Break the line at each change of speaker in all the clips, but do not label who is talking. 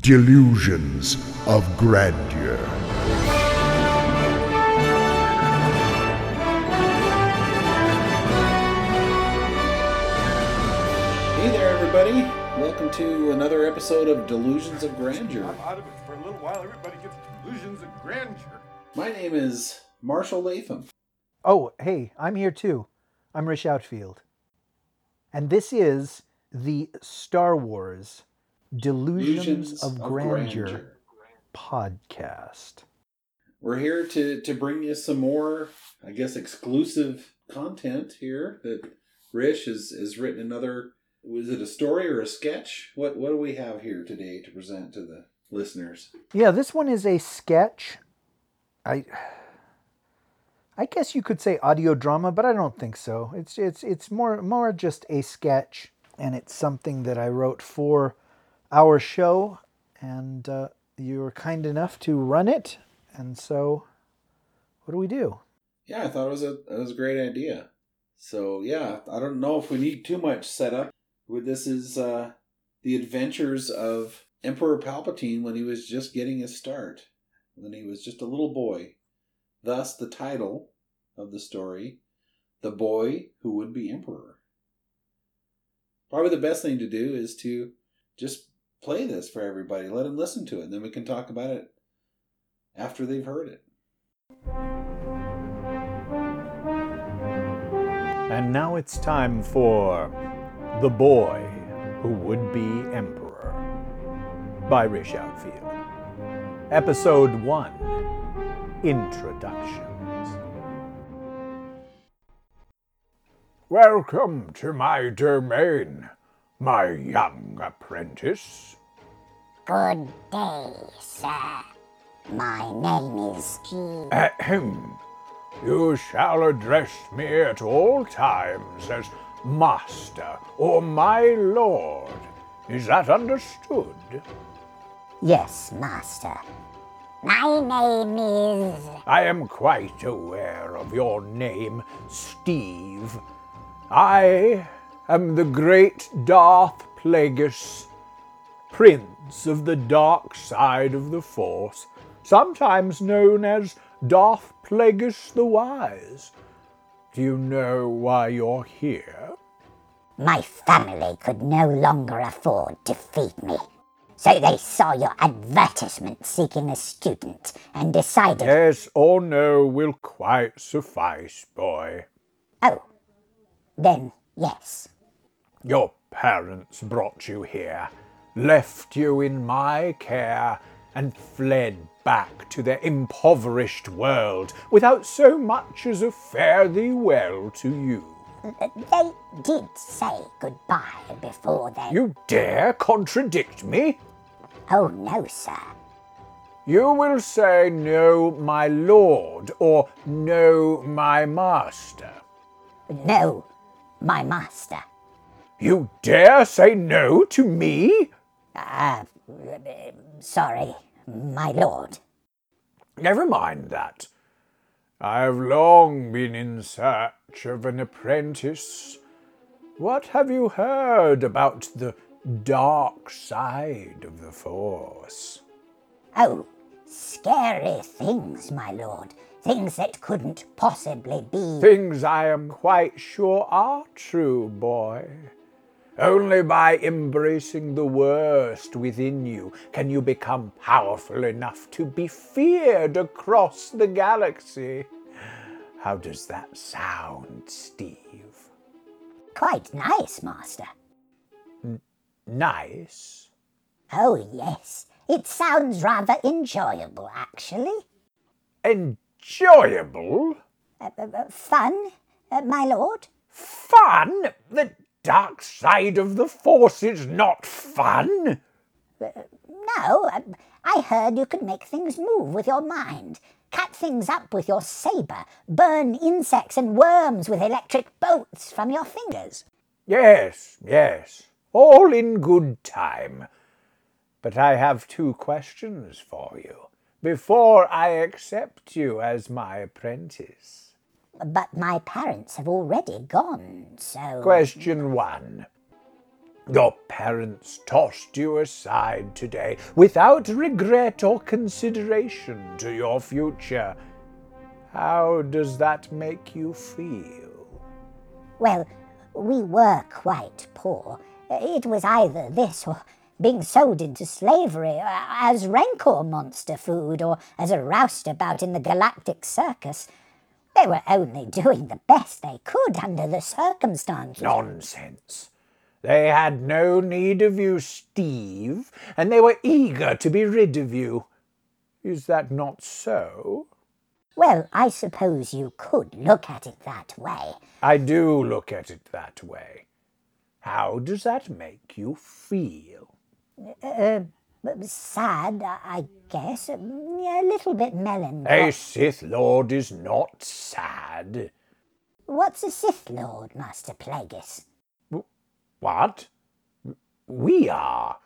Delusions of Grandeur.
Hey there, everybody. Welcome to another episode of Delusions of Grandeur.
I'm out of it for a little while. Everybody gets delusions of grandeur.
My name is Marshall Latham.
Oh, hey, I'm here too. I'm Rish Outfield. And this is the Star Wars Delusions, of, Grandeur, podcast.
We're here to, to bring you some more, I guess, exclusive content here that Rish has, has written another. Was it a story or a sketch? What what do we have here today to present to the listeners?
Yeah, this one is a sketch. I I guess you could say audio drama, but I don't think so. It's it's it's more more just a sketch, and it's something that I wrote for our show, and uh, you were kind enough to run it, and so what do we do?
Yeah, I thought it was a it was a great idea. So yeah, I don't know if we need too much setup. This is uh, the adventures of Emperor Palpatine when he was just getting his start, when he was just a little boy. Thus, the title of the story, "The Boy Who Would Be Emperor." Probably the best thing to do is to just play this for everybody. Let them listen to it, and then we can talk about it after they've heard it.
And now it's time for The Boy Who Would Be Emperor by Rish Outfield. Episode 1 Introductions. Welcome to my domain, my young apprentice.
Good day, sir. My name is G.
Ahem. You shall address me at all times as master or my lord. Is that understood?
Yes, master. My name is.
I am quite aware of your name, Steve. I am the great Darth Plagueis, Prince of the dark side of the Force, sometimes known as Darth Plagueis the Wise. Do you know why you're here?
My family could no longer afford to feed me. So they saw your advertisement seeking a student and decided.
Yes or no will quite suffice, boy.
Oh, then yes.
Your parents brought you here, left you in my care, and fled back to their impoverished world without so much as a fare thee well to you.
They did say goodbye before they.
You dare contradict me?
Oh, no, sir.
You will say no, my lord, or no, my master.
No, my master.
You dare say no to me?
Ah, sorry, my lord.
Never mind that. I've long been in search of an apprentice. What have you heard about the dark side of the Force?
Oh, scary things, my lord. Things that couldn't possibly be.
Things I am quite sure are true, boy. Only by embracing the worst within you can you become powerful enough to be feared across the galaxy. How does that sound, Steve?
Quite nice, master.
Nice?
Oh, yes. It sounds rather enjoyable, actually.
Enjoyable?
Uh, uh, uh, fun, uh, my lord?
Fun? The dark side of the Force is not fun?
No, uh, I heard you could make things move with your mind, cut things up with your saber, burn insects and worms with electric bolts from your fingers.
Yes, yes. All in good time. But I have two questions for you before I accept you as my apprentice.
But my parents have already gone, so.
Question one Your parents tossed you aside today without regret or consideration to your future. How does that make you feel?
Well, we were quite poor. It was either this or being sold into slavery uh, as rancor monster food or as a roustabout in the galactic circus. They were only doing the best they could under the circumstances.
Nonsense. They had no need of you, Steve, and they were eager to be rid of you. Is that not so?
Well, I suppose you could look at it that way.
I do look at it that way. How does that make you feel?
Uh, sad, I guess. Um, a little bit melancholy.
A Sith Lord is not sad.
What's a Sith Lord, Master Plagueis?
What? We are.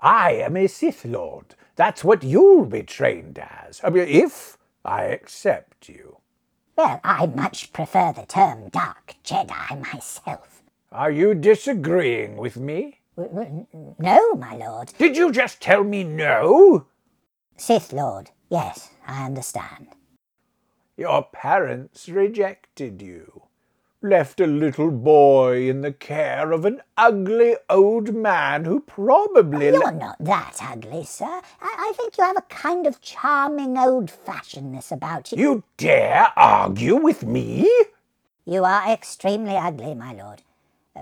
I am a Sith Lord. That's what you'll be trained as. If I accept you.
Well, I much prefer the term Dark Jedi myself.
Are you disagreeing with me?
No, my lord.
Did you just tell me no?
Sith Lord, yes, I understand.
Your parents rejected you left a little boy in the care of an ugly old man who probably.
You're le- not that ugly, sir. I-, I think you have a kind of charming old fashionedness about you.
You dare argue with me?
You are extremely ugly, my lord.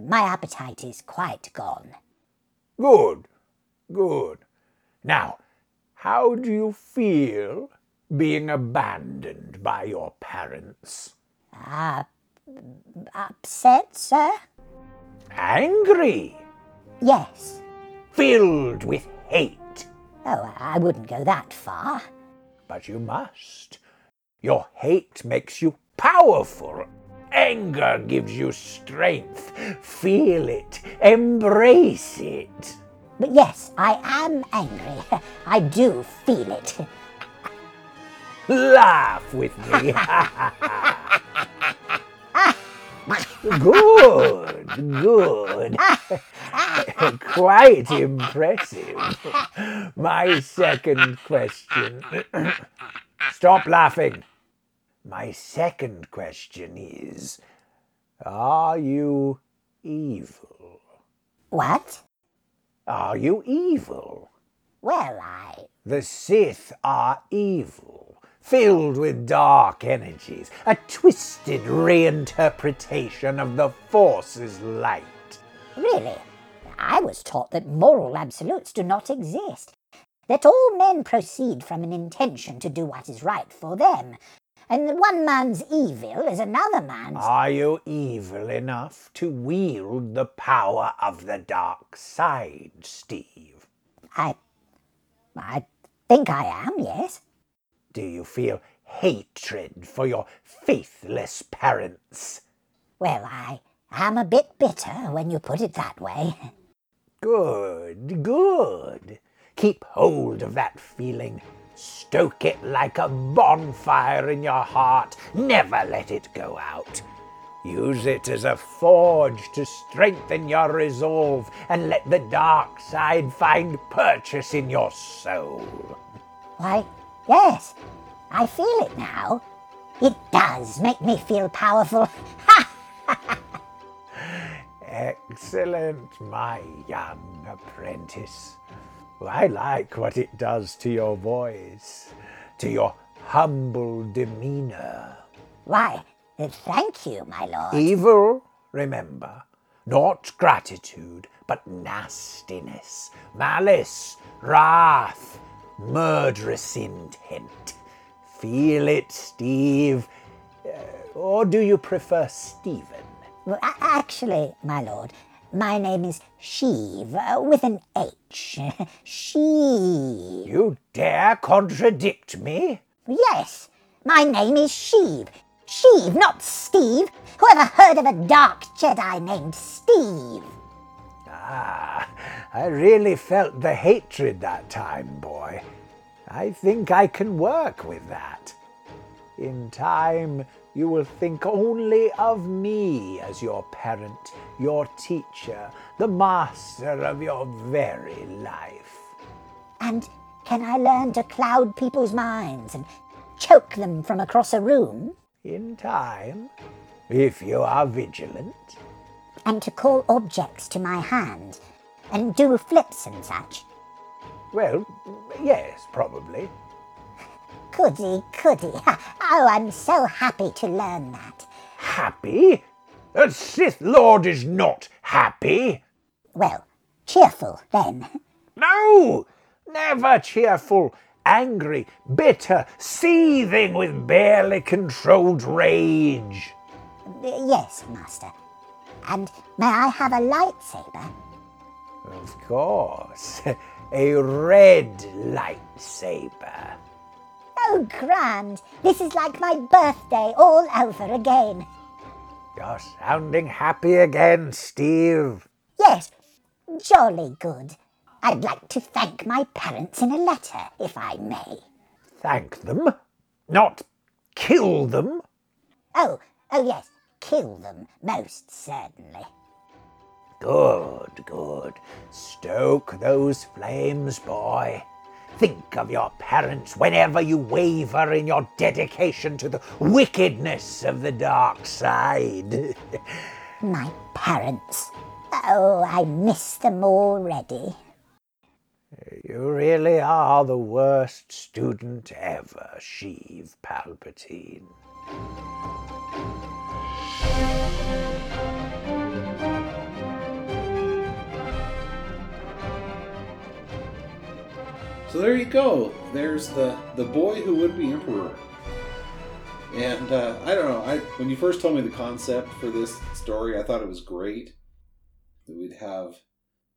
My appetite is quite gone.
Good, good. Now, how do you feel being abandoned by your parents?
Ah, upset, sir?
Angry?
Yes.
Filled with hate?
Oh, I wouldn't go that far.
But you must. Your hate makes you powerful. Anger gives you strength. Feel it. Embrace it.
But yes, I am angry. I do feel it.
Laugh with me. Good, good. Quite impressive. My second question. Stop laughing. My second question is Are you evil?
What?
Are you evil?
Well, I.
The Sith are evil filled with dark energies, a twisted reinterpretation of the Force's light.
Really? I was taught that moral absolutes do not exist, that all men proceed from an intention to do what is right for them, and one man's evil is another man's.
Are you evil enough to wield the power of the dark side, Steve?
I. I think I am, yes.
Do you feel hatred for your faithless parents?
Well, I am a bit bitter when you put it that way.
Good, good. Keep hold of that feeling. Stoke it like a bonfire in your heart. Never let it go out. Use it as a forge to strengthen your resolve and let the dark side find purchase in your soul.
Why, Yes, I feel it now. It does make me feel powerful.
Excellent, my young apprentice. I like what it does to your voice, to your humble demeanor.
Why, thank you, my lord.
Evil, remember, not gratitude, but nastiness, malice, wrath, murderous intent. Feel it, Steve? Uh, or do you prefer Stephen?
Well, actually, my lord, my name is Sheev, uh, with an H. Sheev.
You dare contradict me?
Yes, my name is Sheev. Sheev, not Steve. Whoever heard of a dark Jedi named Steve?
Ah, I really felt the hatred that time, boy. I think I can work with that. In time, you will think only of me as your parent, your teacher, the master of your very life.
And can I learn to cloud people's minds and choke them from across a room?
In time, if you are vigilant.
And to call objects to my hand and do flips and such?
Well, yes, probably.
Goody, goody. Oh, I'm so happy to learn that.
Happy? A Sith Lord is not happy.
Well, cheerful then.
No, never cheerful, angry, bitter, seething with barely controlled rage.
Yes, Master. And may I have a lightsaber?
Of course, a red lightsaber.
Oh, grand. This is like my birthday all over again.
You're sounding happy again, Steve.
Yes, jolly good. I'd like to thank my parents in a letter, if I may.
Thank them, not kill them.
Oh, oh yes, kill them, most certainly.
Good, good. Stoke those flames, boy. Think of your parents whenever you waver in your dedication to the wickedness of the dark side.
My parents. Oh, I miss them already.
You really are the worst student ever, Sheev Palpatine.
So there you go. There's the the boy who would be emperor. And uh, I don't know. I when you first told me the concept for this story, I thought it was great. That we'd have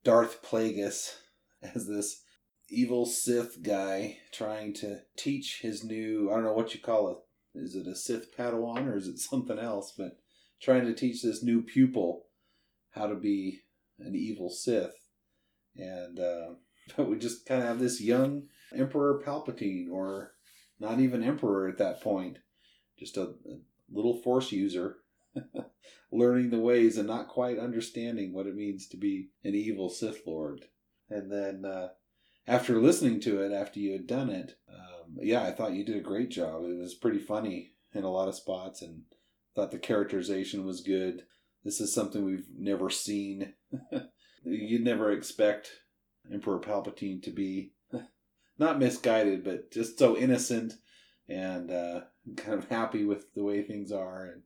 Darth Plagueis as this evil Sith guy trying to teach his new I don't know what you call it. Is it a Sith Padawan or is it something else? But trying to teach this new pupil how to be an evil Sith. And uh, but we just kind of have this young Emperor Palpatine, or not even Emperor at that point, just a, a little Force user, learning the ways and not quite understanding what it means to be an evil Sith Lord. And then uh, after listening to it, after you had done it, um, yeah, I thought you did a great job. It was pretty funny in a lot of spots, and thought the characterization was good. This is something we've never seen. You'd never expect Emperor Palpatine to be not misguided, but just so innocent and uh, kind of happy with the way things are. And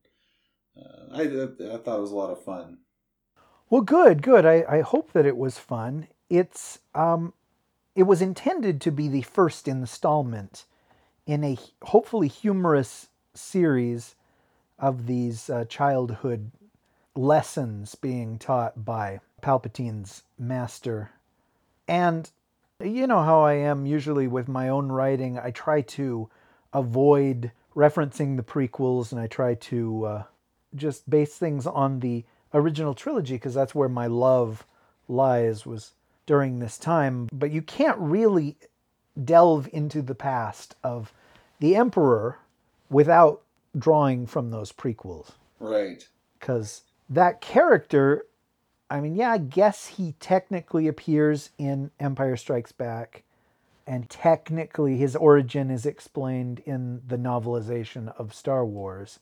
uh, I, I thought it was a lot of fun.
Well, good, good. I, I hope that it was fun. It's um, it was intended to be the first installment in a hopefully humorous series of these uh, childhood lessons being taught by Palpatine's master and you know how I am usually with my own writing. I try to avoid referencing the prequels and I try to uh, just base things on the original trilogy because that's where my love lies was during this time. But you can't really delve into the past of the Emperor without drawing from those prequels.
Right.
Because that character I mean, yeah, I guess he technically appears in Empire Strikes Back, and technically his origin is explained in the novelization of Star Wars,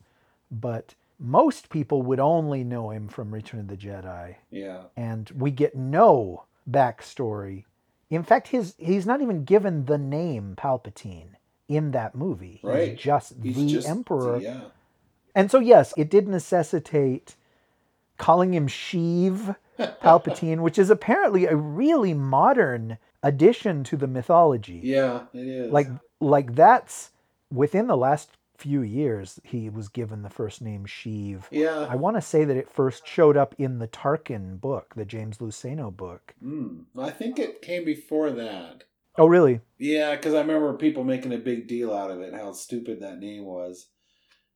but most people would only know him from Return of the Jedi.
Yeah.
And we get no backstory. In fact, his he's not even given the name Palpatine in that movie.
Right.
He's just
He's
the
just-
Emperor.
Yeah.
And so, yes, it did necessitate calling him Sheev Palpatine, which is apparently a really modern addition to the mythology.
Yeah, it is.
Like, like that's within the last few years he was given the first name Sheev.
yeah.
I want to say that it first showed up in the Tarkin book, the James Luceno book.
Mm, I think it came before that.
Oh, really?
Yeah, because I remember people making a big deal out of it, how stupid that name was.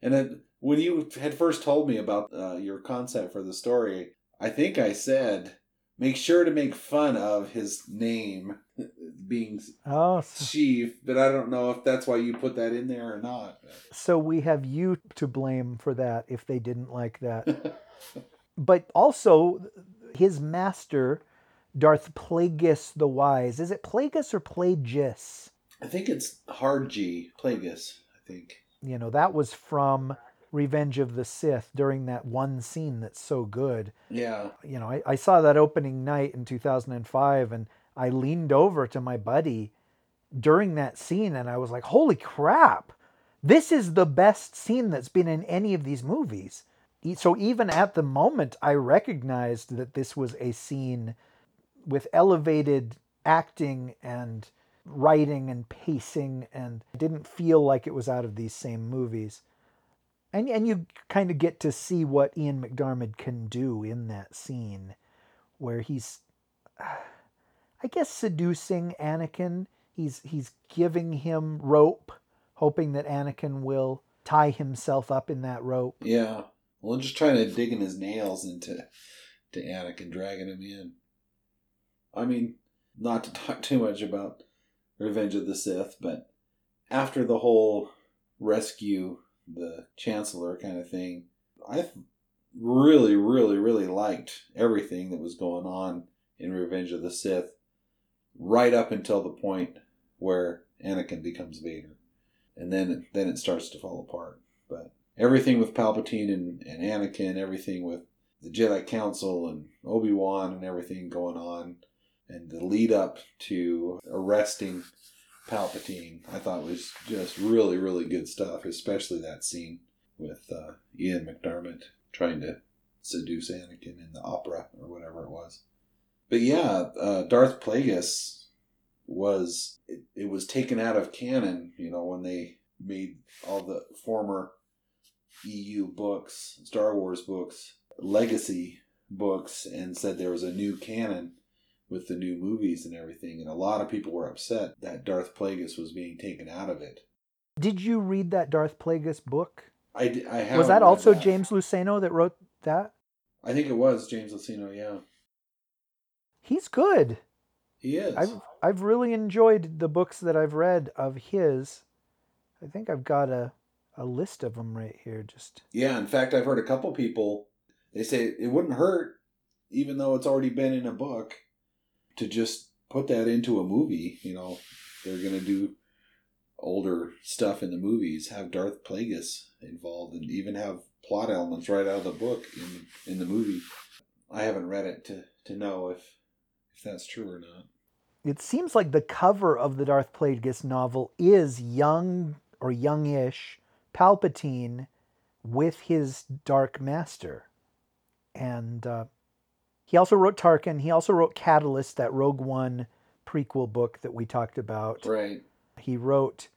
And then when you had first told me about uh, your concept for the story, I think I said, make sure to make fun of his name being
Oh,
Sheev, but I don't know if that's why you put that in there or not.
so we have you to blame for that if they didn't like that. but also, his master, Darth Plagueis the Wise. Is it Plagueis or Plagueis?
I think it's hard G, Plagueis, I think.
You know, that was from Revenge of the Sith during that one scene that's so good.
Yeah.
you know, I, I saw that opening night in 2005 and I leaned over to my buddy during that scene and I was like, holy crap, this is the best scene that's been in any of these movies. So even at the moment, I recognized that this was a scene with elevated acting and writing and pacing and didn't feel like it was out of these same movies. And, and you kind of get to see what Ian McDiarmid can do in that scene where he's I guess seducing Anakin. He's he's giving him rope, hoping that Anakin will tie himself up in that rope.
Yeah. Well, I'm just trying to dig in his nails into to Anakin, dragging him in. I mean, not to talk too much about Revenge of the Sith, but after the whole rescue the Chancellor kind of thing, I really, really, really liked everything that was going on in Revenge of the Sith, right up until the point where Anakin becomes Vader, and then then it starts to fall apart. But everything with Palpatine and, and Anakin, everything with the Jedi Council and Obi Wan and everything going on, and the lead up to arresting Palpatine, I thought was just really, really good stuff, especially that scene with uh, Ian McDiarmid trying to seduce Anakin in the opera or whatever it was. But yeah, uh, Darth Plagueis was it, it was taken out of canon, you know, when they made all the former EU books, Star Wars books, legacy books, and said there was a new canon with the new movies and everything. And a lot of people were upset that Darth Plagueis was being taken out of it.
Did you read that Darth Plagueis book?
I, I
Was that also
that.
James Luceno that wrote that?
I think it was James Luceno. Yeah,
He's good.
he is.
I've I've really enjoyed the books that I've read of his. I think I've got a a list of them right here. Just
Yeah, in fact, I've heard a couple people they say it wouldn't hurt, even though it's already been in a book, to just put that into a movie. You know, they're gonna do older stuff in the movies, have Darth Plagueis involved, and even have plot elements right out of the book in in the movie. I haven't read it to to know if if that's true or not.
it seems like the cover of the Darth Plagueis novel is young or youngish Palpatine with his Dark Master, and uh, he also wrote Tarkin. He also wrote Catalyst, that Rogue One prequel book that we talked about.
Right.
He wrote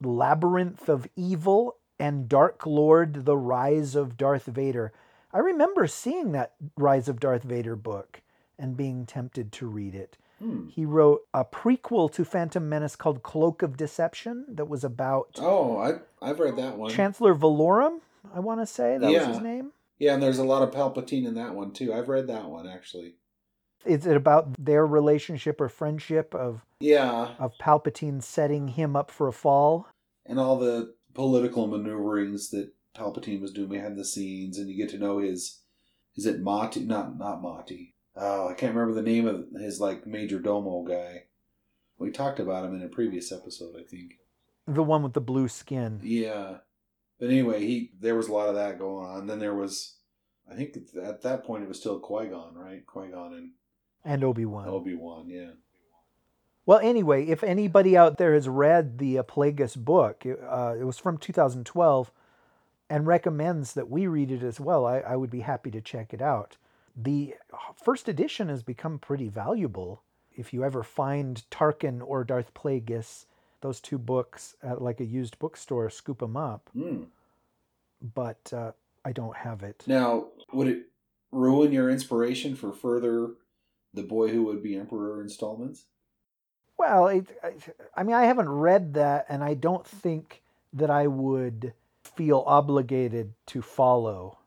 Labyrinth of Evil and Dark Lord: The Rise of Darth Vader. I remember seeing that Rise of Darth Vader book and being tempted to read it.
Hmm.
He wrote a prequel to Phantom Menace called Cloak of Deception that was about
Oh, I I've read that one.
Chancellor Valorum, I want to say that was his name.
Yeah, and there's a lot of Palpatine in that one too. I've read that one actually.
Is it about their relationship or friendship of
Yeah,
of Palpatine setting him up for a fall?
and all the political maneuverings that Palpatine was doing behind the scenes, and you get to know his. Is it Mati? Not not Mati. Oh, I can't remember the name of his like major domo guy. We talked about him in a previous episode, I think.
The one with the blue skin.
Yeah, but anyway, he there was a lot of that going on. Then there was, I think at that point it was still Qui Gon, right? Qui Gon and
And Obi Wan.
Obi Wan. Yeah.
Well, anyway, if anybody out there has read the uh, Plagueis book, it, uh, it was from 2012, and recommends that we read it as well, I, I would be happy to check it out. The first edition has become pretty valuable. If you ever find Tarkin or Darth Plagueis, those two books at like a used bookstore, scoop them up.
Hmm.
But uh, I don't have it.
Now, would it ruin your inspiration for further The Boy Who Would Be Emperor installments?
Well, it, I, I mean, I haven't read that, and I don't think that I would feel obligated to follow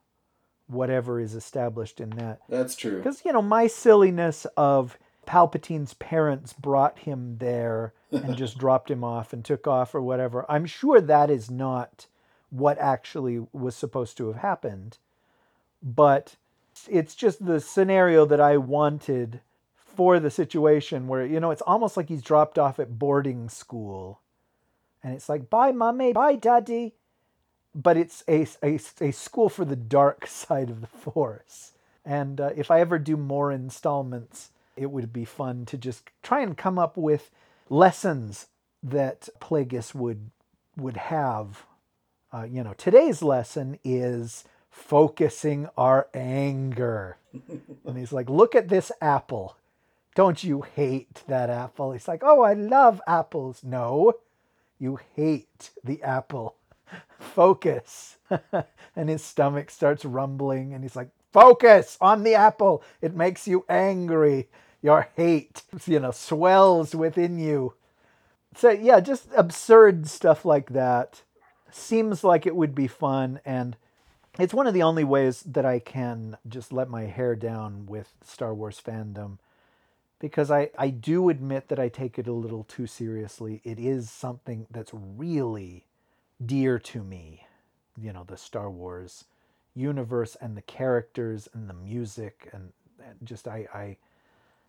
whatever is established in that.
That's true.
Because, you know, my silliness of Palpatine's parents brought him there and just dropped him off and took off or whatever, I'm sure that is not what actually was supposed to have happened. But it's just the scenario that I wanted for the situation where, you know, it's almost like he's dropped off at boarding school. And it's like, bye, mommy, bye, daddy. But it's a, a, a school for the dark side of the force. And uh, if I ever do more installments, it would be fun to just try and come up with lessons that Plagueis would would have. Uh, you know, today's lesson is focusing our anger. and he's like, look at this apple. Don't you hate that apple? He's like, oh, I love apples. No, you hate the apple. Focus. and his stomach starts rumbling, and he's like, focus on the apple. It makes you angry. Your hate, you know, swells within you. So, yeah, just absurd stuff like that. Seems like it would be fun. And it's one of the only ways that I can just let my hair down with Star Wars fandom because I, I do admit that I take it a little too seriously. It is something that's really dear to me, you know, the Star Wars universe and the characters and the music and, and just I, I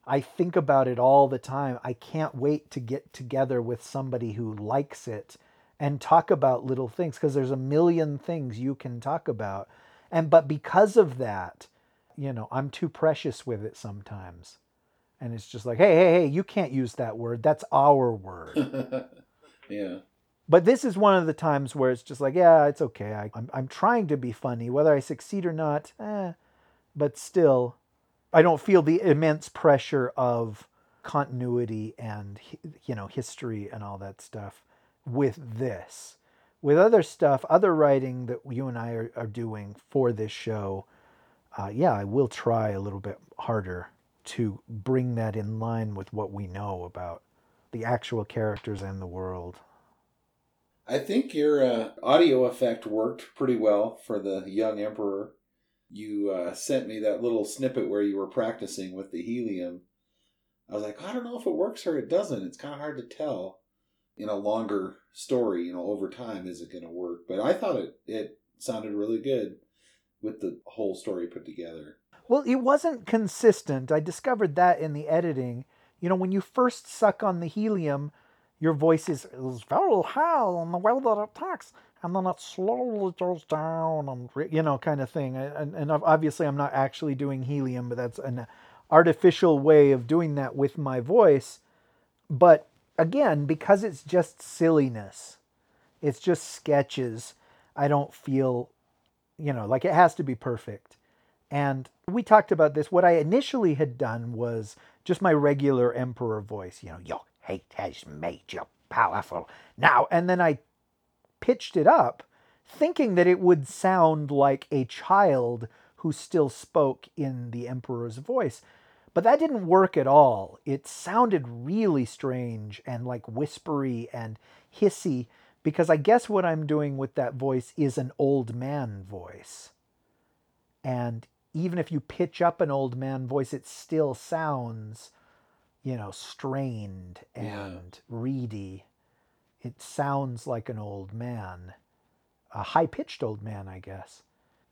I think about it all the time. I can't wait to get together with somebody who likes it and talk about little things because there's a million things you can talk about. And but because of that, you know, I'm too precious with it sometimes. And it's just like, hey, hey, hey, you can't use that word. That's our word.
yeah.
But this is one of the times where it's just like, yeah, it's okay. I, I'm, I'm trying to be funny. Whether I succeed or not, eh. But still, I don't feel the immense pressure of continuity and you know history and all that stuff with this. With other stuff, other writing that you and I are, are doing for this show, uh, yeah, I will try a little bit harder to bring that in line with what we know about the actual characters and the world.
I think your uh, audio effect worked pretty well for the young emperor you uh, sent me that little snippet where you were practicing with the helium. I was like, I don't know if it works or it doesn't. It's kind of hard to tell in a longer story. You know, over time, is it going to work? But I thought it it sounded really good with the whole story put together.
Well, it wasn't consistent. I discovered that in the editing. You know, when you first suck on the helium, your voice is, is very high in the way that it talks and then it slowly goes down and you know kind of thing and, and obviously i'm not actually doing helium but that's an artificial way of doing that with my voice. But again because it's just silliness it's just sketches i don't feel you know like it has to be perfect. And we talked about this. What i initially had done was just my regular emperor voice you know your hate has made you powerful. Now and then i pitched it up thinking that it would sound like a child who still spoke in the emperor's voice. But that didn't work at all. It sounded really strange and like whispery and hissy because I guess what I'm doing with that voice is an old man voice. And even if you pitch up an old man voice, it still sounds, you know, strained and yeah. reedy it sounds like an old man, a high pitched old man, I guess.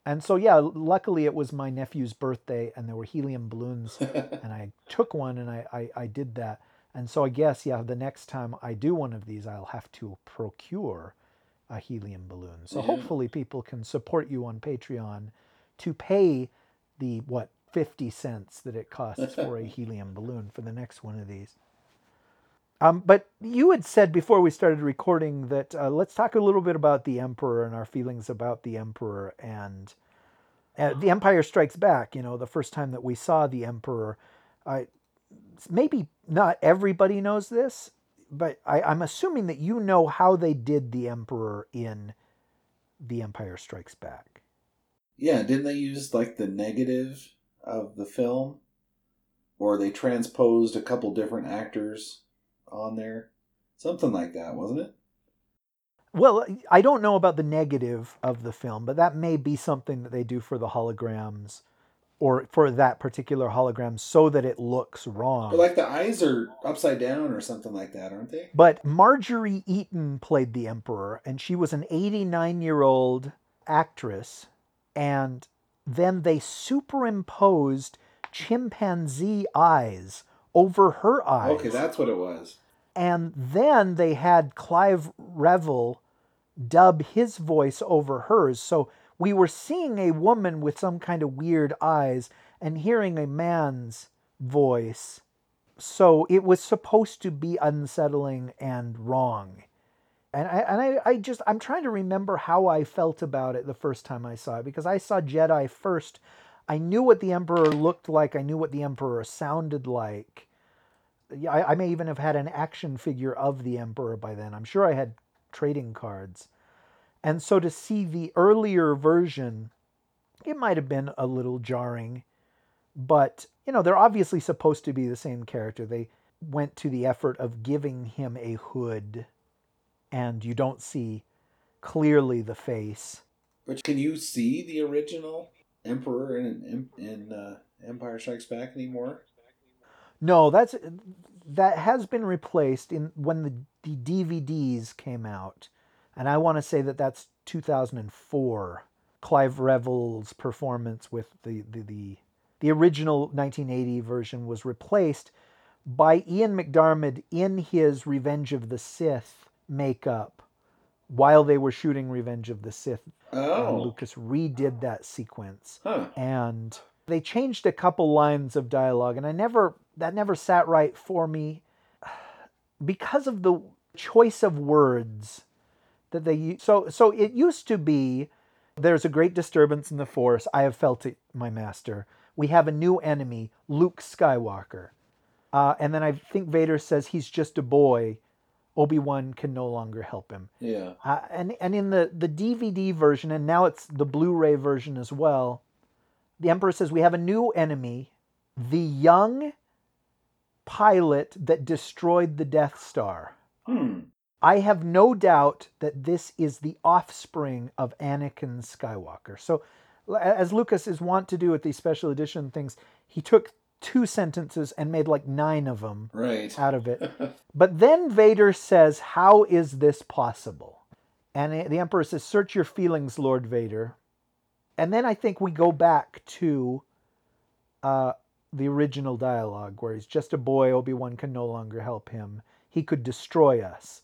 And so, yeah, luckily it was my nephew's birthday and there were helium balloons, and I took one and I, I, I, did that. And so, I guess, yeah, the next time I do one of these, I'll have to procure a helium balloon. So, yeah. hopefully, people can support you on Patreon to pay the, what, 50 cents that it costs for a helium balloon for the next one of these. Um, but you had said before we started recording that uh, let's talk a little bit about the Emperor and our feelings about the Emperor and uh, the Empire Strikes Back. You know, the first time that we saw the Emperor, uh, maybe not everybody knows this, but I, I'm assuming that you know how they did the Emperor in The Empire Strikes Back.
Yeah, didn't they use like the negative of the film, or they transposed a couple different actors? On there. Something like that, wasn't it?
Well, I don't know about the negative of the film, but that may be something that they do for the holograms or for that particular hologram so that it looks wrong.
But like the eyes are upside down or something like that, aren't they?
But Marjorie Eaton played the Emperor, and she was an 89 year old actress. And then they superimposed chimpanzee eyes over her eyes.
Okay, that's what it was.
And then they had Clive Revill dub his voice over hers. So we were seeing a woman with some kind of weird eyes and hearing a man's voice. So it was supposed to be unsettling and wrong. And I, and I, I just, I'm trying to remember how I felt about it the first time I saw it because I saw Jedi first. I knew what the Emperor looked like, I knew what the Emperor sounded like. I, I may even have had an action figure of the Emperor by then. I'm sure I had trading cards. And so to see the earlier version, it might have been a little jarring, but you know, they're obviously supposed to be the same character. They went to the effort of giving him a hood, and you don't see clearly the face.
But can you see the original Emperor in in, in uh, Empire Strikes Back anymore?
No, that's that has been replaced in when the, the DVDs came out, and I want to say that that's 2004. Clive Revill's performance with the the the, the original 1980 version was replaced by Ian McDiarmid in his Revenge of the Sith makeup while they were shooting Revenge of the Sith. Uh,
Oh,
Lucas redid that sequence
huh.
and they changed a couple lines of dialogue and i never that never sat right for me because of the choice of words that they use so so it used to be there's a great disturbance in the force i have felt it my master we have a new enemy luke skywalker uh, and then i think vader says he's just a boy obi-wan can no longer help him
Yeah.
uh, and and in the the DVD version, and now it's the Blu-ray version as well. The Emperor says we have a new enemy, the young pilot that destroyed the Death Star.
Hmm.
I have no doubt that this is the offspring of Anakin Skywalker. So, as Lucas is wont to do with these special edition things, he took two sentences and made like nine of them
Right.
out of it. But then Vader says, How is this possible? And the Emperor says, Search your feelings, Lord Vader. And then I think we go back to uh, the original dialogue where he's just a boy, Obi Wan can no longer help him. He could destroy us.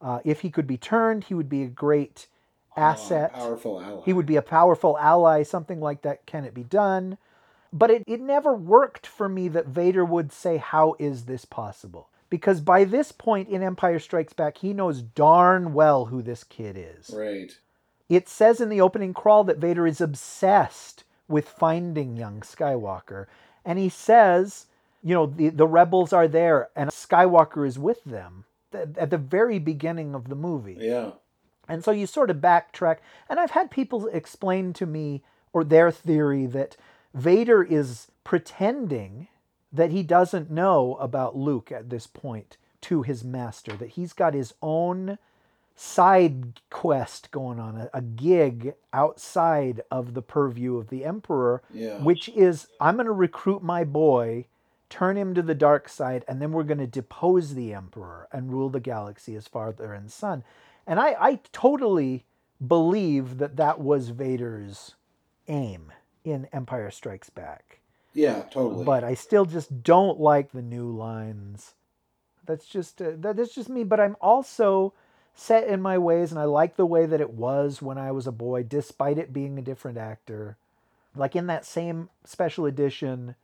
Uh, if he could be turned, he would be a great asset.
Oh, powerful ally.
He would be a powerful ally, something like that. Can it be done? But it, it never worked for me that Vader would say, How is this possible? Because by this point in Empire Strikes Back, he knows darn well who this kid is.
Right.
It says in the opening crawl that Vader is obsessed with finding young Skywalker. And he says, you know, the, the rebels are there and Skywalker is with them at the very beginning of the movie.
Yeah.
And so you sort of backtrack. And I've had people explain to me, or their theory, that Vader is pretending that he doesn't know about Luke at this point to his master, that he's got his own side quest going on, a, a gig outside of the purview of the Emperor,
Yeah.
which is I'm going to recruit my boy, turn him to the dark side, and then we're going to depose the Emperor and rule the galaxy as father and son. And I, I totally believe that that was Vader's aim in Empire Strikes Back.
Yeah. Totally.
But I still just don't like the new lines. That's just uh, that, that's just me. But I'm also set in my ways, and I like the way that it was when I was a boy, despite it being a different actor. Like in that same special edition,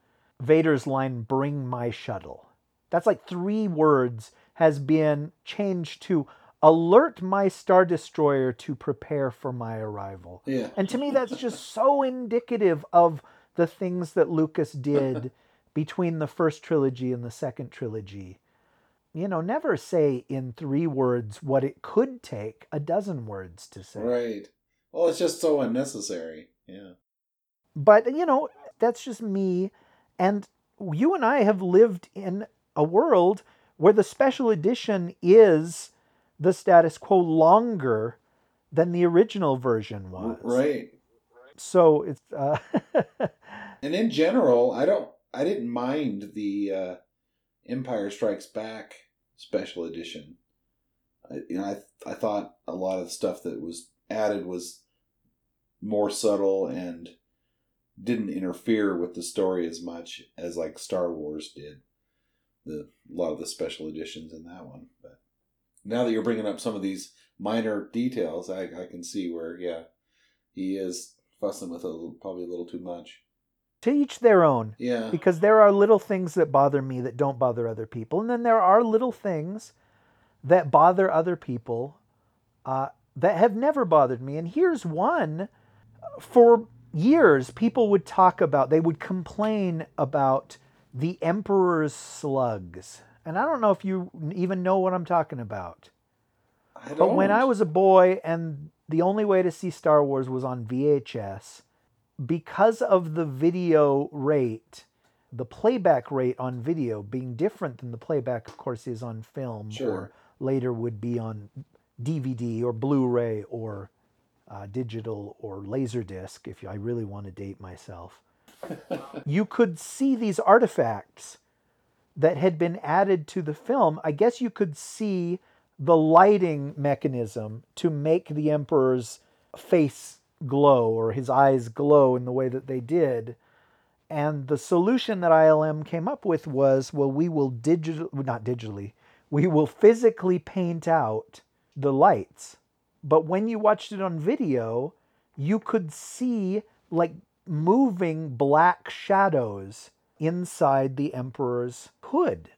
Vader's line, "Bring my shuttle." That's like three words has been changed to alert my star destroyer to prepare for my arrival.
yeah.
And to me, that's just so indicative of the things that Lucas did between the first trilogy and the second trilogy. You know, never say in three words what it could take a dozen words to say.
Right. Well, it's just so unnecessary. Yeah.
But, you know, that's just me. And you and I have lived in a world where the special edition is the status quo longer than the original version was.
Right.
So it's uh,
And in general, I don't I didn't mind the uh Empire Strikes Back special edition. I, you know, I I thought a lot of the stuff that was added was more subtle and didn't interfere with the story as much as like Star Wars did. The a lot of the special editions in that one, but now that you're bringing up some of these minor details, I I can see where yeah, he is fussing with it probably a little too much.
To each their own.
Yeah.
because there are little things that bother me that don't bother other people, and then there are little things that bother other people uh, that have never bothered me. And here's one: for years, people would talk about, they would complain about the Emperor's slugs, and I don't know if you even know what I'm talking about.
I
But when I was a boy and the only way to see Star Wars was on VHS, because of the video rate, the playback rate on video being different than the playback, of course, is on film
Sure.
or later would be on DVD or Blu ray or uh, digital or Laserdisc, if I really want to date myself, you could see these artifacts that had been added to the film. I guess you could see the lighting mechanism to make the Emperor's face glow or his eyes glow in the way that they did. And the solution that ILM came up with was well, we will digital, not digitally, we will physically paint out the lights. But when you watched it on video, you could see like moving black shadows inside the Emperor's hood.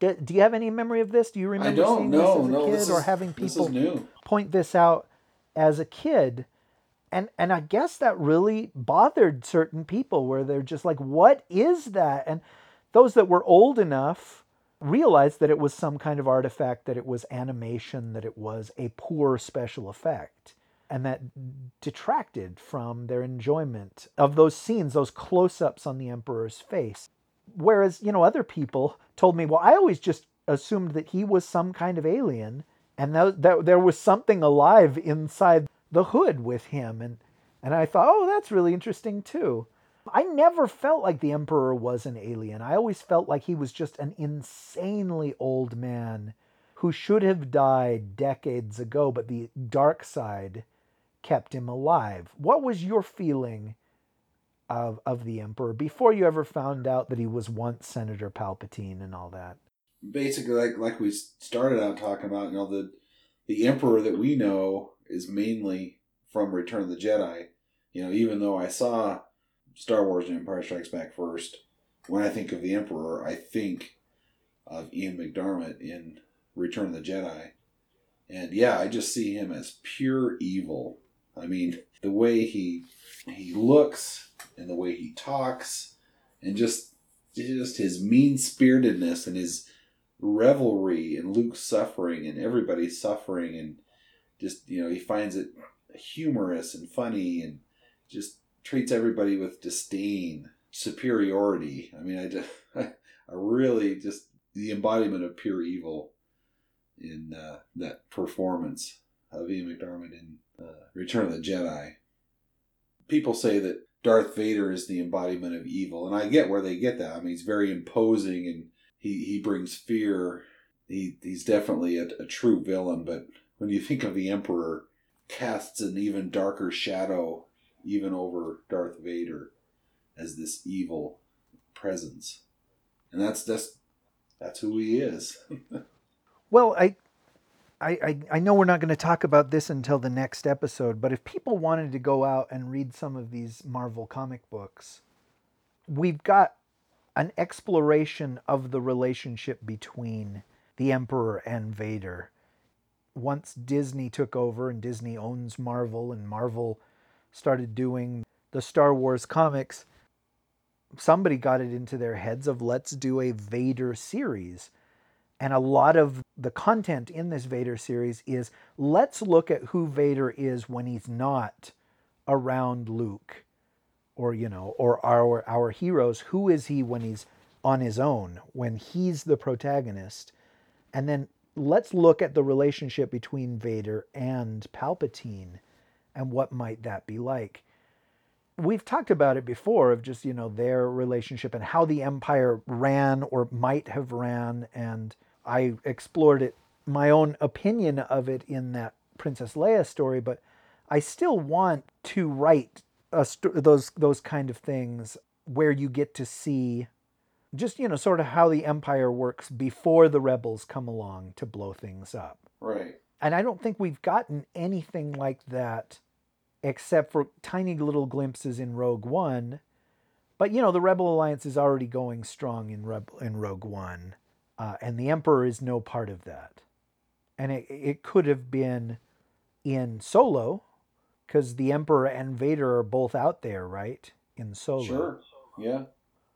Do, do you have any memory of this? Do you remember seeing
know.
this as a
No,
kid
this
or
is,
having
this
people
is new.
point this out as a kid? And and I guess that really bothered certain people where they're just like, what is that? And those that were old enough realized that it was some kind of artifact, that it was animation, that it was a poor special effect. And that detracted from their enjoyment of those scenes, those close ups on the Emperor's face. Whereas, you know, other people told me, well, I always just assumed that he was some kind of alien and that, that there was something alive inside the hood with him. And, and I thought, oh, that's really interesting too. I never felt like the Emperor was an alien. I always felt like he was just an insanely old man who should have died decades ago, but the dark side kept him alive. What was your feeling of, of the Emperor before you ever found out that he was once Senator Palpatine and all that?
Basically, like like we started out talking about, you know, the the Emperor that we know is mainly from Return of the Jedi. You know, even though I saw Star Wars and Empire Strikes Back first, when I think of the Emperor, I think of Ian McDiarmid in Return of the Jedi. And yeah, I just see him as pure evil. I mean, the way he he looks and the way he talks and just just his mean spiritedness and his revelry in Luke's suffering and everybody's suffering and just you know he finds it humorous and funny and just treats everybody with disdain superiority. I mean i just i really just the embodiment of pure evil in uh, that performance of Ian McDiarmid in uh, return of the jedi. People say that darth vader is the embodiment of evil and i get where they get that. I mean he's very imposing and he, he brings fear. He, he's definitely a, a true villain but when you think of the emperor casts an even darker shadow even over Darth Vader as this evil presence. And that's that's that's who he is.
Well, I, I, I, I know we're not going to talk about this until the next episode, but if people wanted to go out and read some of these Marvel comic books, we've got an exploration of the relationship between the Emperor and Vader. Once Disney took over and Disney owns Marvel and Marvel started doing the Star Wars comics, somebody got it into their heads of let's do a Vader series. And a lot of the content in this Vader series is let's look at who Vader is when he's not around Luke or you know or our our heroes who is he when he's on his own when he's the protagonist and then let's look at the relationship between Vader and Palpatine and what might that be like. We've talked about it before of just, you know, their relationship and how the Empire ran or might have ran. And I explored it, my own opinion of it in that Princess Leia story, but I still want to write a sto- those those kind of things where you get to see just you know sort of how the empire works before the rebels come along to blow things up.
Right.
And I don't think we've gotten anything like that except for tiny little glimpses in Rogue One. But you know, the Rebel Alliance is already going strong in Rebel in Rogue One, uh, and the Emperor is no part of that. And it it could have been in Solo, because the Emperor and Vader are both out there, right? In Solo,
Sure. Yeah.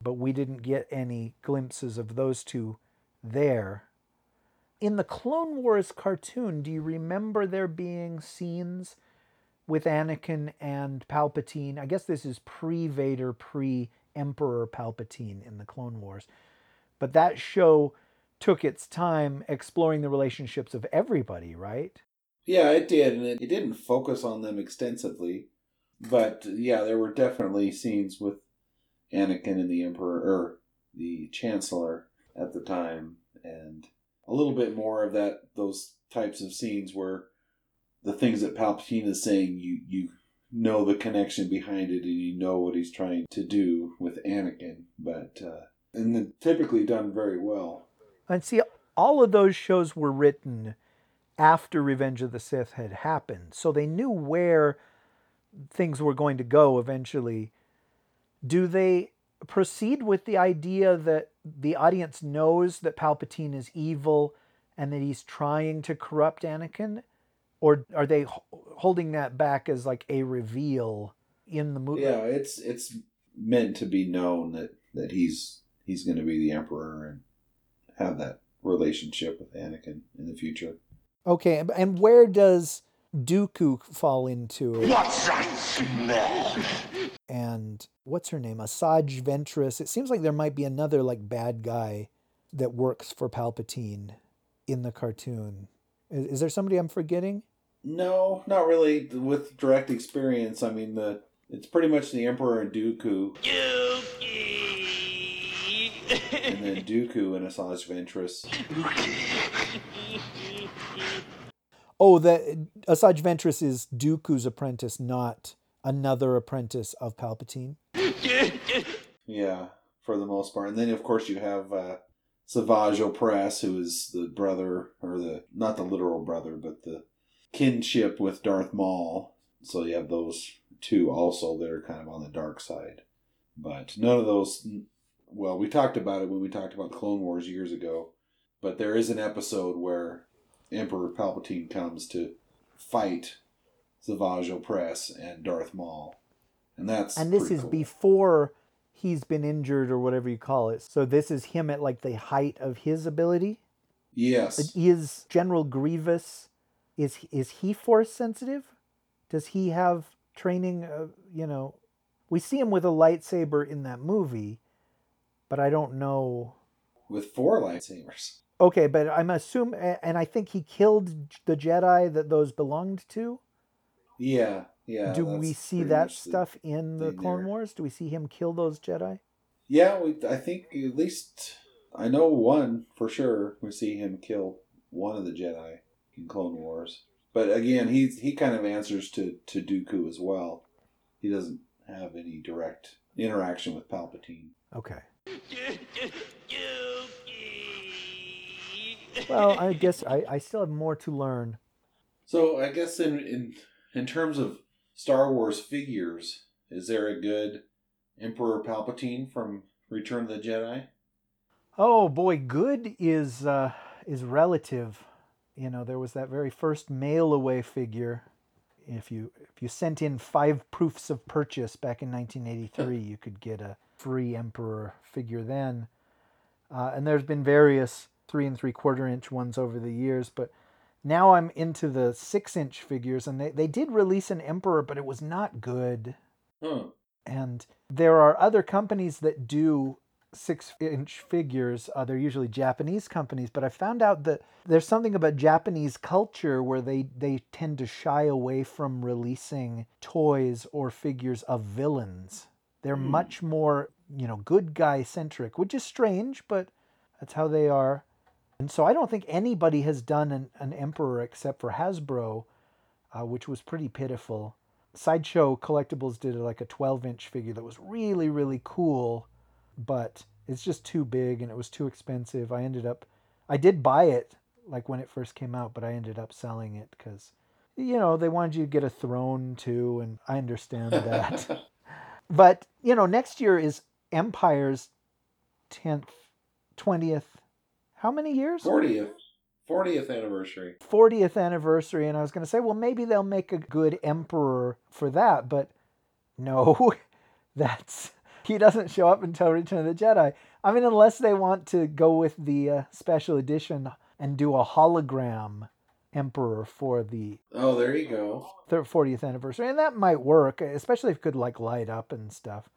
But we didn't get any glimpses of those two there. In the Clone Wars cartoon, do you remember there being scenes with Anakin and Palpatine? I guess this is pre Vader, pre Emperor Palpatine in the Clone Wars. But that show took its time exploring the relationships of everybody, right?
Yeah, it did, and it, it didn't focus on them extensively, but yeah, there were definitely scenes with Anakin and the Emperor or the Chancellor at the time, and a little bit more of that those types of scenes where the things that Palpatine is saying, you you know the connection behind it, and you know what he's trying to do with Anakin, but uh, and then typically done very well.
And see, all of those shows were written after Revenge of the Sith had happened. So they knew where things were going to go eventually. Do they proceed with the idea that the audience knows that Palpatine is evil and that he's trying to corrupt Anakin? Or are they holding that back as like a reveal in the movie?
Yeah, it's it's meant to be known that that he's he's going to be the emperor and have that relationship with Anakin in the future.
Okay, and where does Dooku fall into?
What's that smell?
and what's her name? Asajj Ventress. It seems like there might be another like bad guy that works for Palpatine in the cartoon. Is, is there somebody I'm forgetting?
No, not really with direct experience. I mean, the it's pretty much the emperor and Dooku, and then Dooku and Asajj Ventress.
Oh, the Asajj Ventress is Dooku's apprentice, not another apprentice of Palpatine.
Yeah, for the most part. And then of course you have uh, Savage Opress, who is the brother, or the not the literal brother, but the kinship with Darth Maul. So you have those two also that are kind of on the dark side. But none of those. Well, we talked about it when we talked about Clone Wars years ago. But there is an episode where Emperor Palpatine comes to fight Savage Opress and Darth Maul, and that's
And this is
cool.
before he's been injured or whatever you call it. So this is him at like the height of his ability.
yes.
Is General Grievous is is he force sensitive? Does he have training? Uh, you know, we see him with a lightsaber in that movie, but I don't know.
with four lightsabers.
Okay, but I'm assuming, and I think he killed the Jedi that those belonged to.
Yeah, yeah.
Do we see that
much the
stuff in the
thing
Clone
there.
Wars? Do we see him kill those Jedi?
Yeah, we. I think at least I know one for sure. We see him kill one of the Jedi in Clone Wars. But again, he he kind of answers to to Dooku as well. He doesn't have any direct interaction with Palpatine.
Okay. Well, I guess I, I still have more to learn.
So I guess in in in terms of Star Wars figures, is there a good Emperor Palpatine from Return of the Jedi?
Oh boy, good is uh, is relative. You know, there was that very first mail away figure. If you if you sent in five proofs of purchase back in 1983, you could get a free Emperor figure then. Uh, and there's been various three and three quarter inch ones over the years, but now I'm into the six inch figures, and they, they did release an Emperor, but it was not good.
Huh.
And there are other companies that do six inch figures, uh, they're usually Japanese companies, but I found out that there's something about Japanese culture where they, they tend to shy away from releasing toys or figures of villains. They're much more, you know, good guy centric, which is strange, but that's how they are. And so I don't think anybody has done an, an Emperor except for Hasbro, uh, which was pretty pitiful. Sideshow Collectibles did like a 12 inch figure that was really, really cool, but it's just too big and it was too expensive. I ended up, I did buy it like when it first came out, but I ended up selling it because, you know, they wanted you to get a throne too, and I understand that. but, you know, next year is Empire's 10th, 20th, how many years?
40th. 40th anniversary.
40th anniversary and I was going to say well maybe they'll make a good emperor for that but no that's he doesn't show up until Return of the Jedi. I mean unless they want to go with the uh, special edition and do a hologram emperor for the
Oh, there you go.
40th anniversary and that might work especially if it could like light up and stuff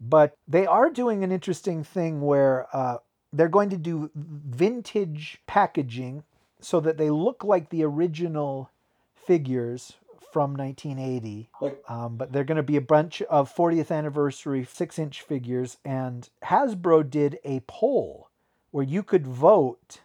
but they are doing an interesting thing where uh, they're going to do vintage packaging so that they look like the original figures from 1980 um, but they're going to be a bunch of 40th anniversary six inch figures and hasbro did a poll where you could vote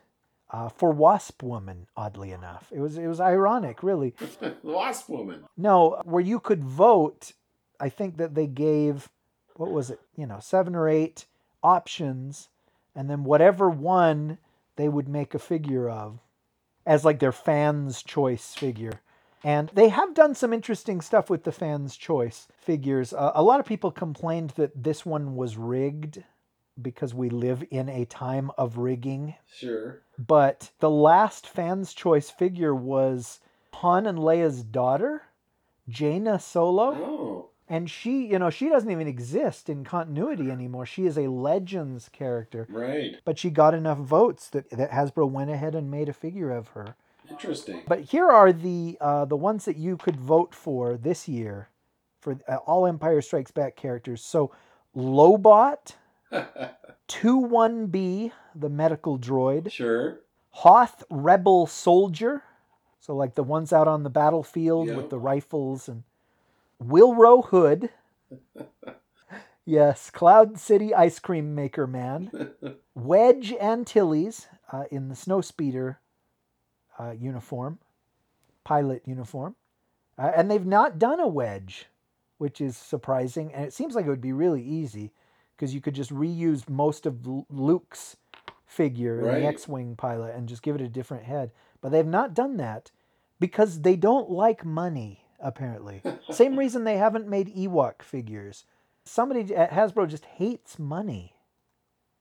uh, for wasp woman oddly enough. It was it was ironic really.
The Wasp Woman.
no, where you could vote, I think that they gave, what was it, you know, seven or eight options, and then whatever one they would make a figure of as like their fans' choice figure. And they have done some interesting stuff with the fans' choice figures. Uh, a lot of people complained that this one was rigged because we live in a time of rigging
Sure.
but the last fans' choice figure was Han and Leia's daughter, Jaina Solo.
Oh.
And she, you know, she doesn't even exist in continuity anymore. She is a Legends character.
Right.
But she got enough votes that, that Hasbro went ahead and made a figure of her.
Interesting.
But here are the uh, the ones that you could vote for this year for uh, all Empire Strikes Back characters. So Lobot, 2-1B, the medical droid,
sure.
Hoth Rebel Soldier. So like the ones out on the battlefield
Yeah.
with the rifles and Willrow Hood. yes, Cloud City Ice Cream Maker Man. Wedge Antilles uh, in the Snowspeeder uh, uniform, pilot uniform. Uh, and they've not done a wedge, which is surprising. And it seems like it would be really easy because you could just reuse most of Luke's figure in
Right.
the X-wing pilot and just give it a different head. But they've not done that because they don't like money. Apparently, same reason they haven't made Ewok figures. Somebody at Hasbro just hates money.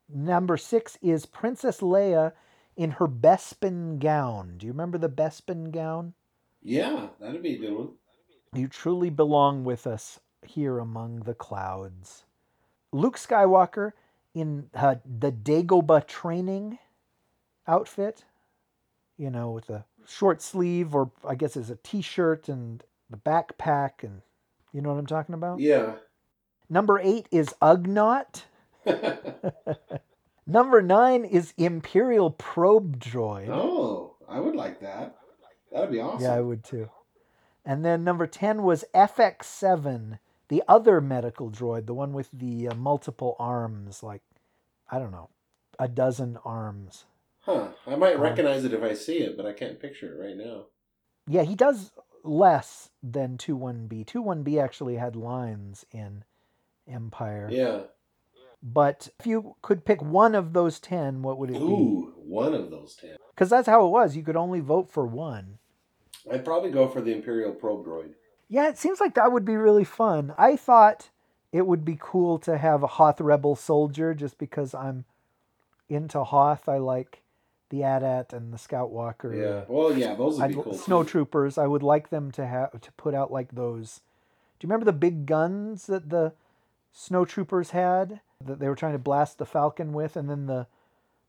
Number six is Princess Leia in her Bespin gown. Do you remember the Bespin gown?
Yeah, that'd be a good one.
You truly belong with us here among the clouds. Luke Skywalker in uh, the Dagobah training outfit, you know, with a short sleeve or I guess it's a t-shirt and the backpack and you know what I'm talking about?
Yeah.
Number 8 is Ugnaught. Number 9 is Imperial Probe Droid.
oh, I would like that. That'd be awesome.
Yeah, I would too. And then number 10 was FX7, the other medical droid, the one with the uh, multiple arms, like, I don't know, a dozen arms.
Huh. I might recognize it if I see it, but I can't picture it right now.
Yeah, he does less than 2-1B. 2-1B actually had lines in Empire.
Yeah.
But if you could pick one of those 10, what would it be?
Ooh, one of those ten.
Because that's how it was. You could only vote for one.
I'd probably go for the Imperial Probe Droid.
Yeah, it seems like that would be really fun. I thought it would be cool to have a Hoth Rebel soldier just because I'm into Hoth. I like the AT-AT and the Scout Walker.
Yeah. Well, yeah, those would
I'd,
be cool.
snow
too.
troopers. I would like them to have to put out like those. Do you remember the big guns that the snow troopers had that they were trying to blast the Falcon with, and then the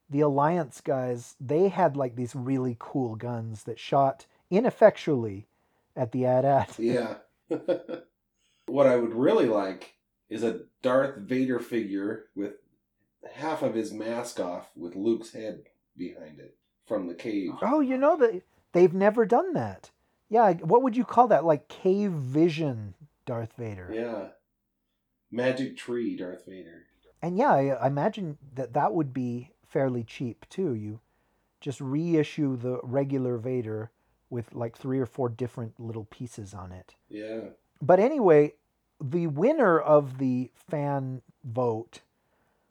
the Alliance guys they had like these really cool guns that shot ineffectually at the AT-AT.
Yeah. what I would really like is a Darth Vader figure with half of his mask off with Luke's head behind it from the cave.
Oh, you know that they've never done that. Yeah, what would you call that? Like cave vision Darth Vader.
Yeah. Magic tree Darth Vader.
And yeah, I, imagine that that would be fairly cheap too. You just reissue the regular Vader with like three or four different little pieces on it.
Yeah.
But anyway, the winner of the fan vote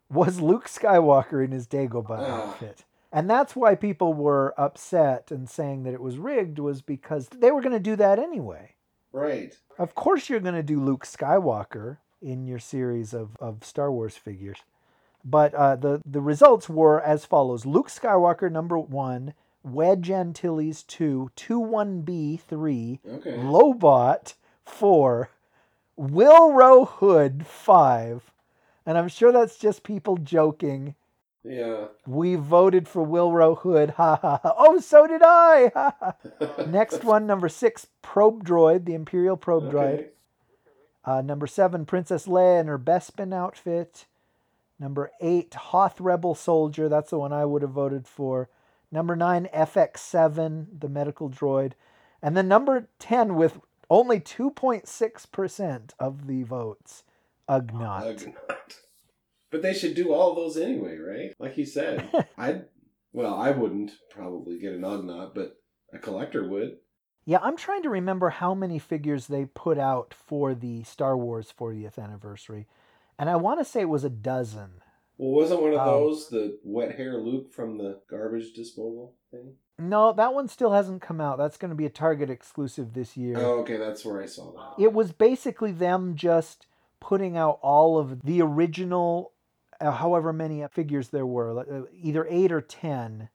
was Luke Skywalker in his Dagobah
Ah.
outfit. And that's why people were upset and saying that it was rigged was because they were going to do that anyway.
Right.
Of course you're going to do Luke Skywalker in your series of, of Star Wars figures. But uh, the, the results were as follows. Luke Skywalker, number one. Wedge Antilles, two. 2-1B, three.
Okay.
Lobot, four. Willrow Hood, five. And I'm sure that's just people joking.
Yeah.
We voted for Willrow Hood. Ha ha ha. Oh, so did I. Ha ha. Next one, number six, Probe Droid, the Imperial Probe Droid.
Okay.
Uh, number seven, Princess Leia in her Bespin outfit. Number eight, Hoth Rebel Soldier. That's the one I would have voted for. Number nine, FX7, the medical droid. And then number 10, with only 2.6% of the votes, Ugnaught.
Ugnaught. But they should do all those anyway, right? Like you said. I'd well, I wouldn't probably get an Ugnaught, but a collector would.
Yeah, I'm trying to remember how many figures they put out for the Star Wars 40th anniversary. And I want to say it was a dozen.
Well, wasn't one of
Um,
those the wet hair Luke from the garbage disposal thing?
No, that one still hasn't come out. That's going to be a Target exclusive this year.
Oh, okay, that's where I saw that.
It was basically them just putting out all of the original, however many figures there were, uh, either eight or ten.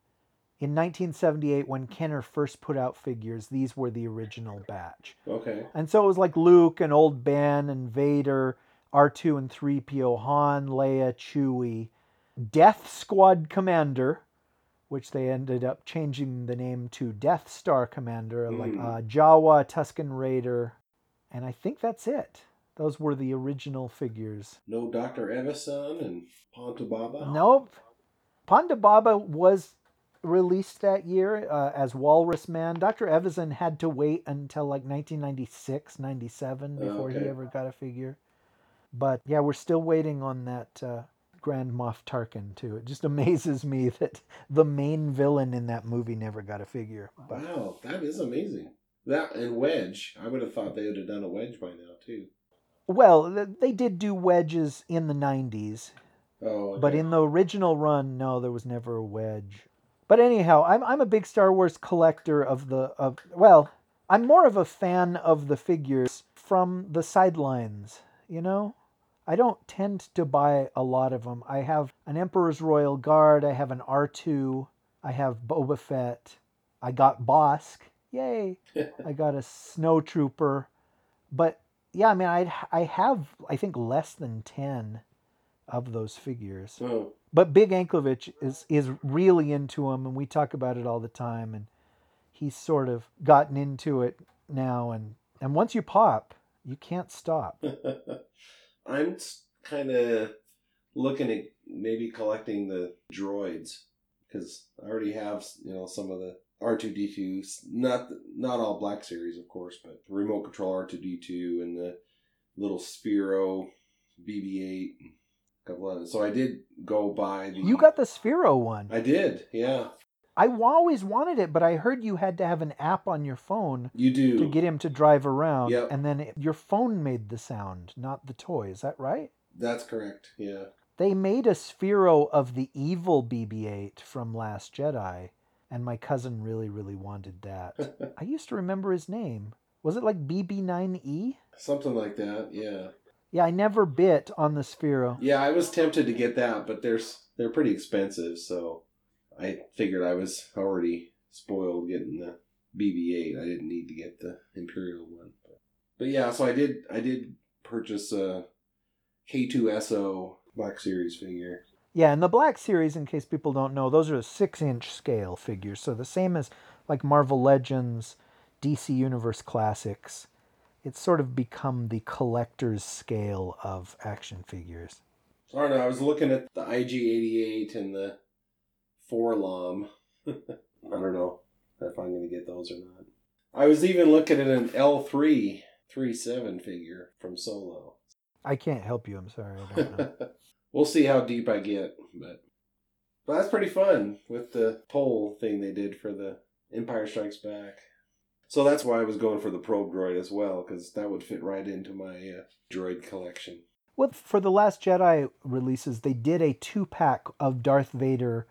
In 1978, when Kenner first put out figures, these were the original batch.
Okay.
And so it was like Luke and Old Ben and Vader, R2 and 3PO, Han, Leia, Chewie, Death Squad Commander, which they ended up changing the name to Death Star Commander, like
Mm.
uh, Jawa, Tusken Raider, and I think that's it. Those were the original figures.
No Dr. Evazan and Ponda Baba?
Nope. Ponda Baba was released that year uh, as Walrus Man. Dr. Evazan had to wait until like 1996, 97
Oh,
before he ever got a figure. But yeah, we're still waiting on that uh, Grand Moff Tarkin too. It just amazes me that the main villain in that movie never got a figure. But
Wow, that is amazing. That and Wedge. I would have thought they would have done a Wedge by now, too.
Well, they did do wedges in the 90s.
Oh, okay.
But in the original run, no, there was never a wedge. But anyhow, I'm I'm a big Star Wars collector of the of well, I'm more of a fan of the figures from the sidelines, you know? I don't tend to buy a lot of them. I have an Emperor's Royal Guard, I have an R2, I have Boba Fett, I got Bossk, yay. I got a Snow Trooper. But yeah, I mean I I have I think less than 10 of those figures.
Oh,
But Big Anklevich is is really into them, and we talk about it all the time. And he's sort of gotten into it now, and and once you pop, you can't stop.
I'm kind of looking at maybe collecting the droids because I already have you know some of the R2D2s. Not not all Black Series, of course, but the remote control R2D2 and the little Sphero BB-8. a Couple of so I did go buy the.
You got the Sphero one.
I did, yeah.
I always wanted it, but I heard you had to have an app on your phone
You do.
to get him to drive around,
Yep.
and then it, your phone made the sound, not the toy. Is that right?
That's correct. Yeah.
They made a Sphero of the evil BB-8 from Last Jedi, and my cousin really, really wanted that. I used to remember his name. Was it like BB9E?
Something like that. Yeah.
Yeah, I never bit on the Sphero.
Yeah, I was tempted to get that, but there's they're pretty expensive, so I figured I was already spoiled getting the BB-8. I didn't need to get the Imperial one. But, but yeah, so I did I did purchase a K2SO Black Series figure.
Yeah, and the Black Series, in case people don't know, those are six-inch scale figures, so the same as like Marvel Legends, DC Universe Classics. It's sort of become the collector's scale of action figures.
I don't know. I was looking at the IG88 and the 4-LOM. I don't know if I'm going to get those or not. I was even looking at an L3 37 figure from Solo.
I can't help you. I'm sorry. I don't know.
we'll see how deep I get, but but that's pretty fun with the poll thing they did for the Empire Strikes Back. So that's why I was going for the probe droid as well, because that would fit right into my uh, droid collection.
well, for the Last Jedi releases, they did a two pack of Darth Vader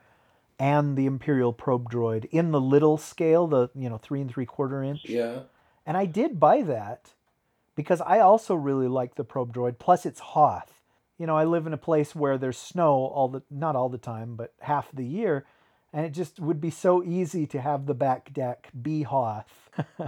and the Imperial probe droid in the little scale, the you know three and three quarter inch.
Yeah.
And I did buy that because I also really like the probe droid. Plus, it's Hoth. You know, I live in a place where there's snow all the not all the time, but half the year, and it just would be so easy to have the back deck be Hoth.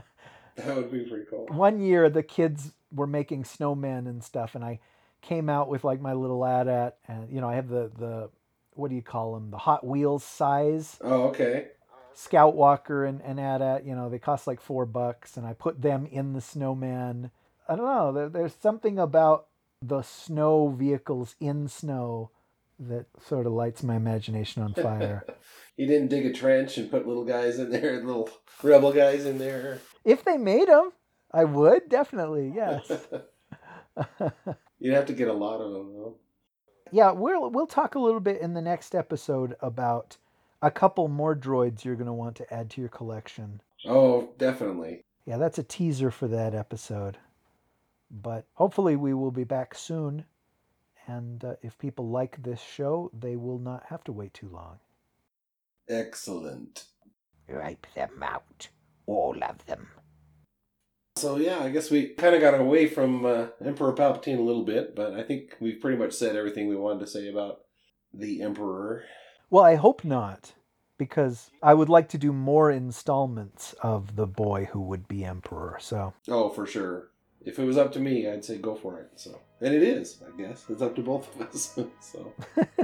That would be pretty cool.
One year, the kids were making snowmen and stuff, and I came out with like my little AT-AT, and uh, you know, I have the the what do you call them? The Hot Wheels size.
Oh, okay.
Scout Walker and, and AT-AT, you know, they cost like four bucks, and I put them in the snowman. I don't know. There, there's something about the snow vehicles in snow that sort of lights my imagination on fire.
You didn't dig a trench and put little guys in there, and little rebel guys in there.
if they made them, I would definitely. Yes.
You'd have to get a lot of them, though.
yeah, we'll we'll talk a little bit in the next episode about a couple more droids you're going to want to add to your collection.
Oh, definitely.
Yeah, that's a teaser for that episode. But hopefully, we will be back soon. And uh, if people like this show, they will not have to wait too long.
Excellent.
Wipe them out. All of them.
So yeah, I guess we kind of got away from uh, Emperor Palpatine a little bit, but I think we've pretty much said everything we wanted to say about the Emperor.
Well, I hope not, because I would like to do more installments of the boy who would be emperor. So,
Oh, for sure. If it was up to me, I'd say go for it. So, and it is, I guess. It's up to both of us. so,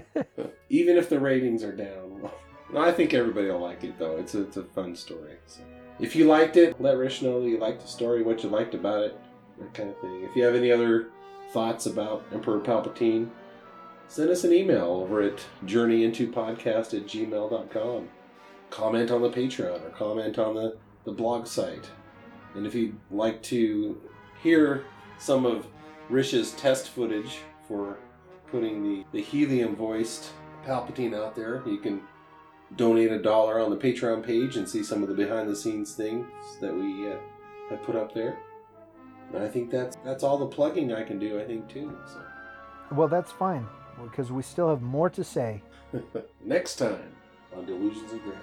even if the ratings are down, I think everybody will like it though. It's a, it's a fun story. So, if you liked it, let Rich know you liked the story, what you liked about it, that kind of thing. If you have any other thoughts about Emperor Palpatine, send us an email over at journeyintopodcast at gmail.com. Comment on the Patreon or comment on the, the blog site. And if you'd like to hear some of Rich's test footage for putting the, the helium voiced Palpatine out there, you can donate a dollar on the Patreon page and see some of the behind the scenes things that we uh, have put up there. And I think that's that's all the plugging I can do. I think too. So
well, that's fine, because we still have more to say.
next time on Delusions of Grandeur.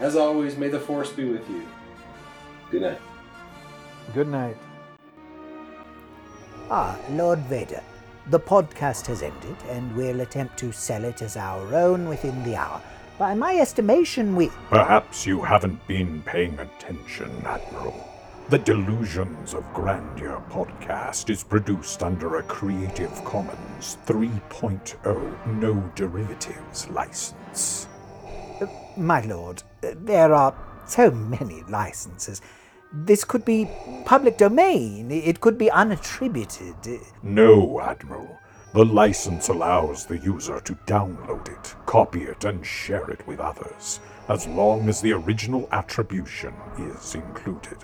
As always, may the Force be with you. Good night.
Good night.
Ah, Lord Vader. The podcast has ended, and we'll attempt to sell it as our own within the hour. By my estimation, we.
Perhaps you haven't been paying attention, Admiral. The Delusions of Grandeur podcast is produced under a Creative Commons 3.0 no derivatives license.
My lord, there are so many licenses. This could be public domain, it could be unattributed.
No, Admiral. The license allows the user to download it, copy it, and share it with others, as long as the original attribution is included.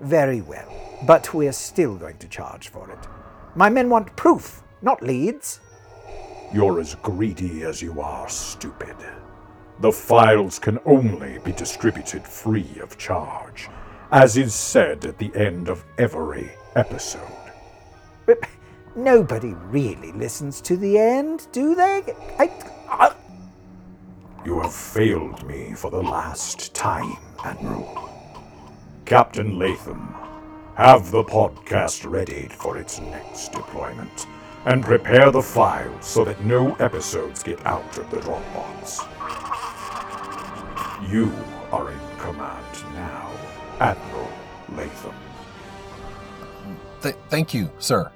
Very well, but we're still going to charge for it. My men want proof, not leads.
You're as greedy as you are stupid. The files can only be distributed free of charge, as is said at the end of every episode.
But nobody really listens to the end, do they? I, I,
You have failed me for the last time, Admiral. Captain Latham, have the podcast readied for its next deployment, and prepare the files so that no episodes get out of the Dropbox. You are in command now, Admiral Latham.
Th- thank you, sir.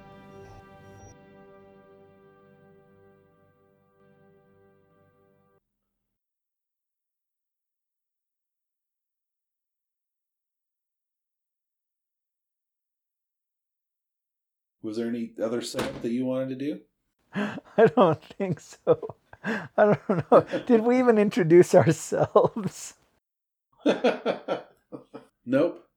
Was there any other setup that you wanted to do?
I don't think so. I don't know. Did we even introduce ourselves?
Nope.